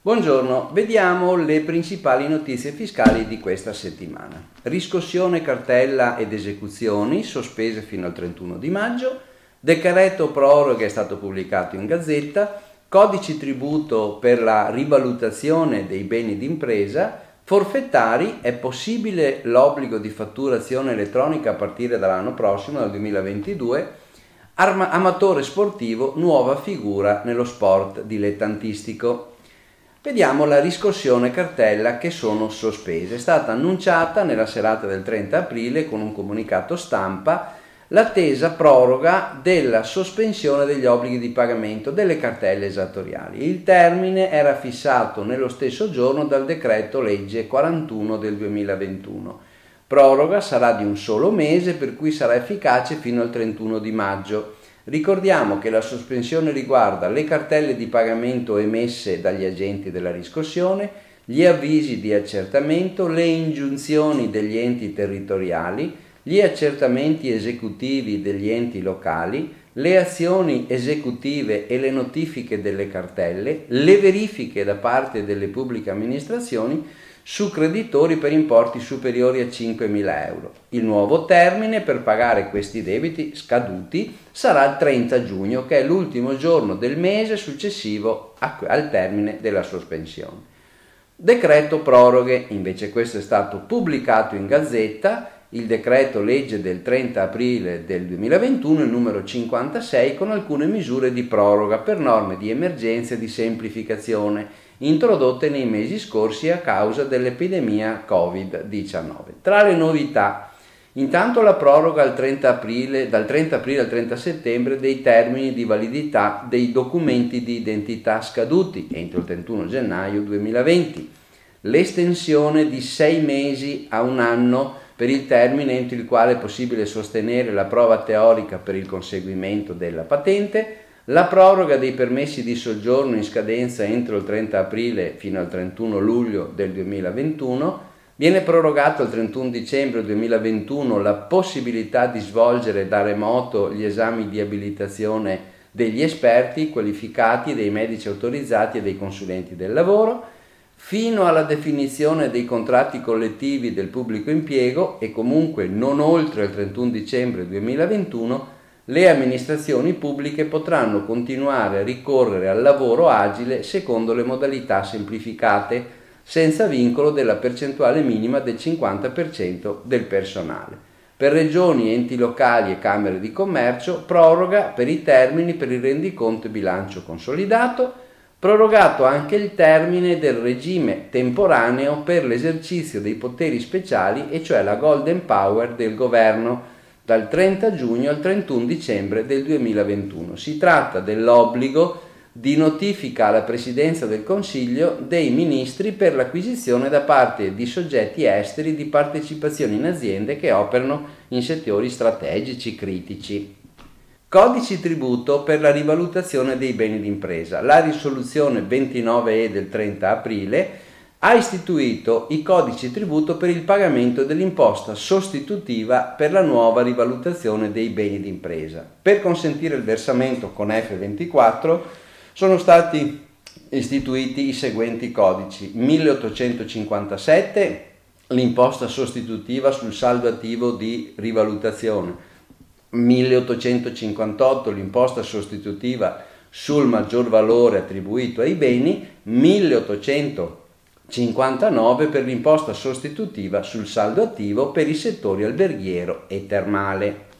Buongiorno, vediamo le principali notizie fiscali di questa settimana. Riscossione, cartella ed esecuzioni sospese fino al 31 di maggio, decreto proroghe è stato pubblicato in Gazzetta, codici tributo per la rivalutazione dei beni d'impresa, forfettari, è possibile l'obbligo di fatturazione elettronica a partire dall'anno prossimo, dal 2022, Arma- amatore sportivo, nuova figura nello sport dilettantistico. Vediamo la riscossione cartella che sono sospese. È stata annunciata nella serata del 30 aprile con un comunicato stampa l'attesa proroga della sospensione degli obblighi di pagamento delle cartelle esattoriali. Il termine era fissato nello stesso giorno dal decreto legge 41 del 2021. Proroga sarà di un solo mese per cui sarà efficace fino al 31 di maggio. Ricordiamo che la sospensione riguarda le cartelle di pagamento emesse dagli agenti della riscossione, gli avvisi di accertamento, le ingiunzioni degli enti territoriali, gli accertamenti esecutivi degli enti locali, le azioni esecutive e le notifiche delle cartelle, le verifiche da parte delle pubbliche amministrazioni su creditori per importi superiori a 5.000 euro. Il nuovo termine per pagare questi debiti scaduti sarà il 30 giugno, che è l'ultimo giorno del mese successivo al termine della sospensione. Decreto proroghe, invece questo è stato pubblicato in gazzetta, il decreto legge del 30 aprile del 2021, il numero 56, con alcune misure di proroga per norme di emergenza e di semplificazione introdotte nei mesi scorsi a causa dell'epidemia Covid-19. Tra le novità, intanto la proroga 30 aprile, dal 30 aprile al 30 settembre dei termini di validità dei documenti di identità scaduti entro il 31 gennaio 2020, l'estensione di sei mesi a un anno per il termine entro il quale è possibile sostenere la prova teorica per il conseguimento della patente, la proroga dei permessi di soggiorno in scadenza entro il 30 aprile fino al 31 luglio del 2021, viene prorogato al 31 dicembre 2021 la possibilità di svolgere da remoto gli esami di abilitazione degli esperti qualificati, dei medici autorizzati e dei consulenti del lavoro, fino alla definizione dei contratti collettivi del pubblico impiego e comunque non oltre il 31 dicembre 2021 le amministrazioni pubbliche potranno continuare a ricorrere al lavoro agile secondo le modalità semplificate, senza vincolo della percentuale minima del 50% del personale. Per regioni, enti locali e camere di commercio, proroga per i termini per il rendiconto e bilancio consolidato, prorogato anche il termine del regime temporaneo per l'esercizio dei poteri speciali, e cioè la golden power del governo dal 30 giugno al 31 dicembre del 2021. Si tratta dell'obbligo di notifica alla Presidenza del Consiglio dei ministri per l'acquisizione da parte di soggetti esteri di partecipazioni in aziende che operano in settori strategici critici. Codici tributo per la rivalutazione dei beni d'impresa. La risoluzione 29E del 30 aprile ha istituito i codici tributo per il pagamento dell'imposta sostitutiva per la nuova rivalutazione dei beni d'impresa. Per consentire il versamento con F24 sono stati istituiti i seguenti codici 1857 l'imposta sostitutiva sul saldo attivo di rivalutazione 1858 l'imposta sostitutiva sul maggior valore attribuito ai beni 1800 59 per l'imposta sostitutiva sul saldo attivo per i settori alberghiero e termale.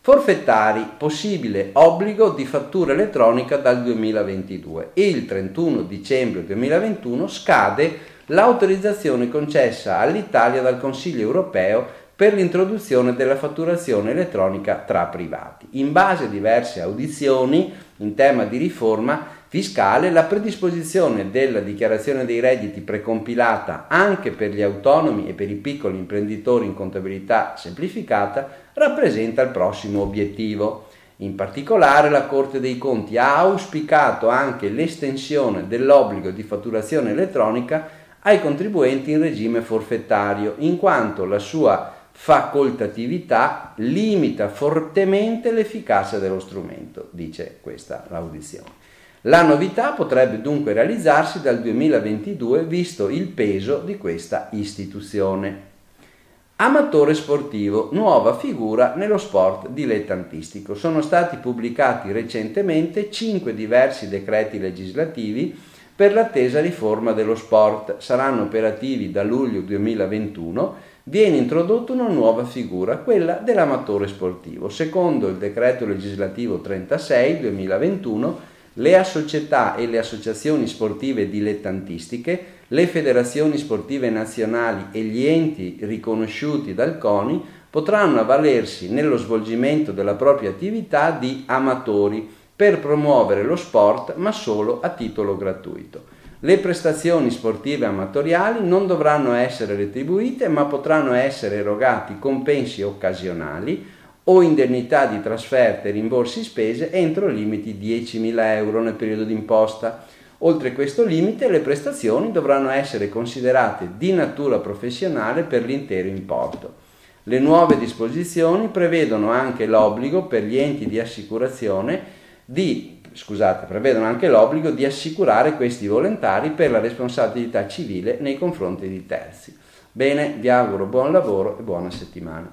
Forfettari, possibile obbligo di fattura elettronica dal 2022. Il 31 dicembre 2021 scade l'autorizzazione concessa all'Italia dal Consiglio europeo per l'introduzione della fatturazione elettronica tra privati. In base a diverse audizioni in tema di riforma fiscale, la predisposizione della dichiarazione dei redditi precompilata anche per gli autonomi e per i piccoli imprenditori in contabilità semplificata rappresenta il prossimo obiettivo. In particolare la Corte dei Conti ha auspicato anche l'estensione dell'obbligo di fatturazione elettronica ai contribuenti in regime forfettario, in quanto la sua facoltatività limita fortemente l'efficacia dello strumento, dice questa l'audizione. La novità potrebbe dunque realizzarsi dal 2022 visto il peso di questa istituzione. Amatore sportivo, nuova figura nello sport dilettantistico. Sono stati pubblicati recentemente cinque diversi decreti legislativi per l'attesa riforma dello sport. Saranno operativi da luglio 2021. Viene introdotta una nuova figura, quella dell'amatore sportivo. Secondo il decreto legislativo 36 2021, le società e le associazioni sportive dilettantistiche le federazioni sportive nazionali e gli enti riconosciuti dal CONI potranno avvalersi nello svolgimento della propria attività di amatori per promuovere lo sport ma solo a titolo gratuito. Le prestazioni sportive amatoriali non dovranno essere retribuite ma potranno essere erogati compensi occasionali o indennità di trasferte e rimborsi spese entro limiti 10.000 euro nel periodo d'imposta Oltre questo limite le prestazioni dovranno essere considerate di natura professionale per l'intero importo. Le nuove disposizioni prevedono anche l'obbligo per gli enti di assicurazione di, scusate, prevedono anche l'obbligo di assicurare questi volontari per la responsabilità civile nei confronti di terzi. Bene, vi auguro buon lavoro e buona settimana.